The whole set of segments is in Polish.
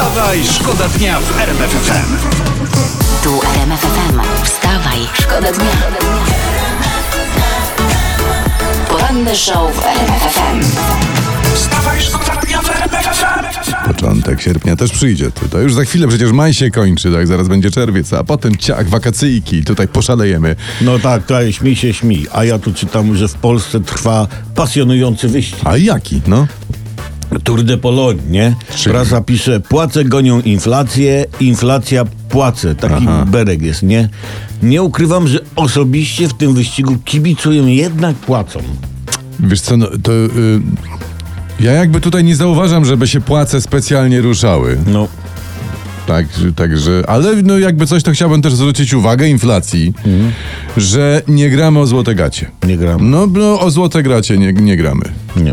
Wstawaj, szkoda dnia w RMF FM. Tu RMF FM. Wstawaj, szkoda dnia. Poranny show w RMF FM. Wstawaj, szkoda dnia w RMF FM. Początek sierpnia też przyjdzie. Tutaj już za chwilę przecież maj się kończy, tak? Zaraz będzie czerwiec, a potem ciach, wakacyjki. Tutaj poszalejemy. No tak, tak, śmiej się, śmiej. A ja tu czytam, że w Polsce trwa pasjonujący wyścig. A jaki? No. Tour de Pologne, nie? Czyli? Prasa pisze, płace gonią inflację, inflacja płace. Taki Aha. berek jest, nie? Nie ukrywam, że osobiście w tym wyścigu kibicuję jednak płacą. Wiesz co, no to... Y, ja jakby tutaj nie zauważam, żeby się płace specjalnie ruszały. No, Tak, że- także, ale no jakby coś, to chciałbym też zwrócić uwagę inflacji, że nie gramy o złote gacie. nie gram. No, no o złote gracie nie, nie gramy. Nie.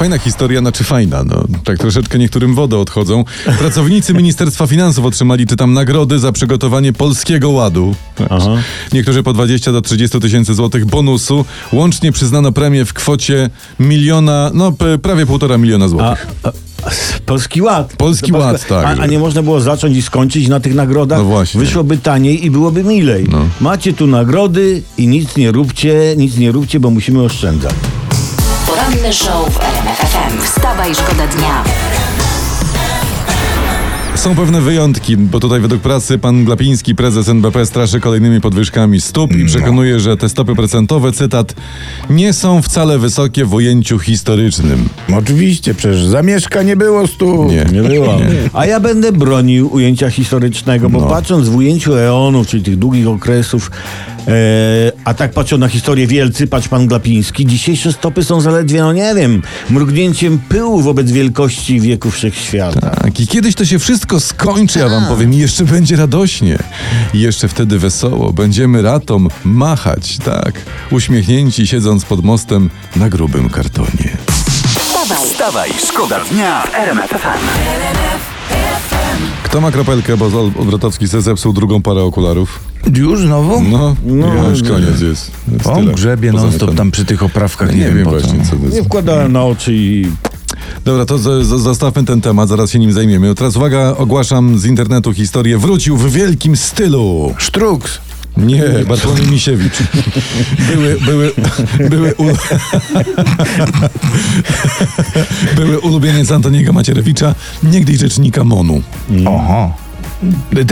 Fajna historia, znaczy fajna, no. Tak troszeczkę niektórym wody odchodzą. Pracownicy Ministerstwa Finansów otrzymali, czytam, nagrody za przygotowanie Polskiego Ładu. Aha. Niektórzy po 20 do 30 tysięcy złotych bonusu. Łącznie przyznano premię w kwocie miliona, no prawie półtora miliona złotych. a, a, Polski Ład. Polski Ład, tak, A, a nie można było zacząć i skończyć na tych nagrodach? No właśnie. Wyszłoby taniej i byłoby milej. No. Macie tu nagrody i nic nie róbcie, nic nie róbcie, bo musimy oszczędzać. Poranny show w RMF FM. Wstawaj, szkoda dnia. Są pewne wyjątki, bo tutaj według prasy pan Glapiński, prezes NBP, straszy kolejnymi podwyżkami stóp i przekonuje, że te stopy procentowe, cytat, nie są wcale wysokie w ujęciu historycznym. No Oczywiście, przecież zamieszka nie było stu. Nie. Nie było. A ja będę bronił ujęcia historycznego, bo No. patrząc w ujęciu eonów, czyli tych długich okresów, a tak patrzą na historię wielcy, patrz pan Glapiński, dzisiejsze stopy są zaledwie, no nie wiem, mrugnięciem pyłu wobec wielkości wieku wszechświata. Tak, i kiedyś to się wszystko skończy, ja wam powiem, i jeszcze będzie radośnie. I jeszcze wtedy wesoło. Będziemy ratom machać, tak, uśmiechnięci, siedząc pod mostem na grubym kartonie. Wstawaj, Wstawaj, szkoda dnia w RMF FM. Kto ma kropelkę, bo Zol- Odwrotowski se zepsuł drugą parę okularów? Już znowu? No, No, już koniec jest. jest On tyle. grzebie non stop tam przy tych oprawkach, Nie, nie, wiem właśnie, co to Nie jest. wkładałem na oczy i Dobra, to z- z- zostawmy ten temat, zaraz się nim zajmiemy. Teraz uwaga, ogłaszam z internetu historię. Wrócił w wielkim stylu. Sztruks. Nie, Bartłomiej Misiewicz. Były, były, były, ul... były ulubieniec Antoniego Macierewicza, niegdyś rzecznika MONU. Oho.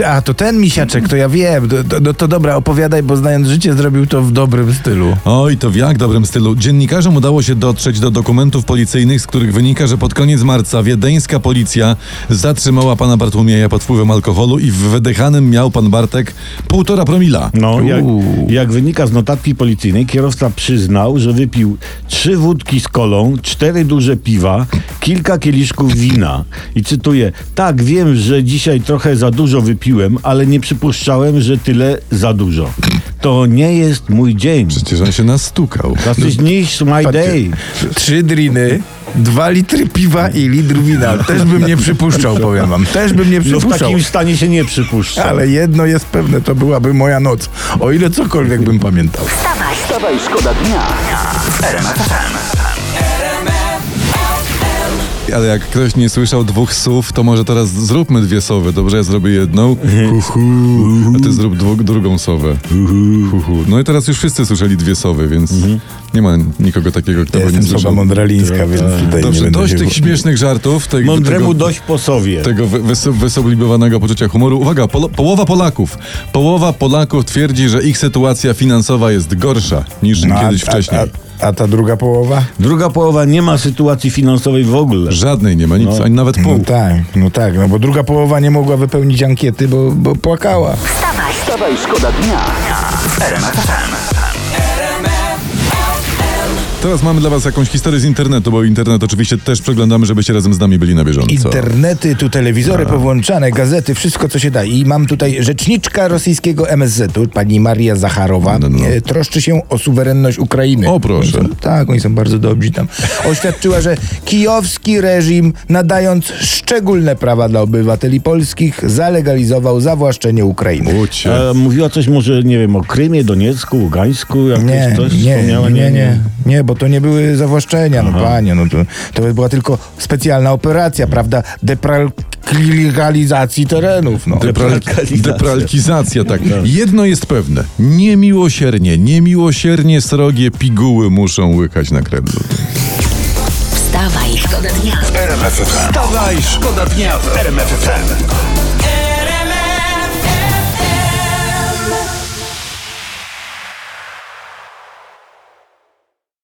A to ten misiaczek, to ja wiem. To, to, to dobra, opowiadaj, bo znając życie zrobił to w dobrym stylu. Oj, to w jak dobrym stylu. Dziennikarzom udało się dotrzeć do dokumentów policyjnych, z których wynika, że pod koniec marca wiedeńska policja zatrzymała pana Bartłomieja pod wpływem alkoholu i w wydechanym miał pan Bartek półtora promila. No, jak, jak wynika z notatki policyjnej, kierowca przyznał, że wypił trzy wódki z kolą, cztery duże piwa, kilka kieliszków wina. I cytuję: Tak, wiem, że dzisiaj trochę za dużo wypiłem, ale nie przypuszczałem, że tyle za dużo. To nie jest mój dzień. Przecież on się nastukał. Das ist nicht my day. Trzy driny, dwa litry piwa i litr wina. Też bym nie przypuszczał, powiem wam. Też bym nie No w przypuszczał. takim stanie się nie przypuszcza. Ale jedno jest pewne, to byłaby moja noc. O ile cokolwiek bym pamiętał. wstawaj. Wstawaj, szkoda dnia. Ale jak ktoś nie słyszał dwóch słów, to może teraz zróbmy dwie sowy. Dobrze, ja zrobię jedną. Hu, hu. A ty zrób dwu, drugą sowę. Hu, hu. No i teraz już wszyscy słyszeli dwie sowy, więc nie ma nikogo takiego, kto Ja by nie jestem sowa słyszał. mądralińska, więc tutaj Dobrze, nie dość tych śmiesznych żartów. Tego, Mądremu tego, dość po sowie. tego wy- wys- wysublimowanego poczucia humoru. Uwaga, polo- połowa Polaków. Połowa Polaków twierdzi, że ich sytuacja finansowa jest gorsza niż No, kiedyś a, wcześniej. A, a ta druga połowa? Druga połowa nie ma sytuacji finansowej w ogóle. Żadnej nie ma, nic, No. ani nawet pół. No tak, no tak, no bo druga połowa nie mogła wypełnić ankiety, bo, bo płakała. Wstawaj, Wstawaj, szkoda dnia FM. Teraz mamy dla was jakąś historię z internetu, bo internet oczywiście też przeglądamy, żebyście razem z nami byli na bieżąco. Internety, tu telewizory powłączane, gazety, wszystko co się da. I mam tutaj rzeczniczka rosyjskiego MSZ-u, pani Maria Zacharowa, No, no. e, troszczy się o suwerenność Ukrainy. O, proszę. Oni są, tak, oni są bardzo dobrzy tam. Oświadczyła, że kijowski reżim, nadając szczególne prawa dla obywateli polskich, zalegalizował zawłaszczenie Ukrainy. A mówiła coś może, nie wiem, o Krymie, Doniecku, Ługańsku, jakieś Nie, coś nie, wspomniała? nie, nie, nie, bo to nie były zawłaszczenia, no panie, no to, to była tylko specjalna operacja, prawda, depralizacji terenów, no. Depral- depralkizacja, tak. Jedno jest pewne. Niemiłosiernie, niemiłosiernie srogie piguły muszą łykać na Kremlu. Wstawaj, szkoda dnia. Wstawaj, szkoda dnia w RMF FM.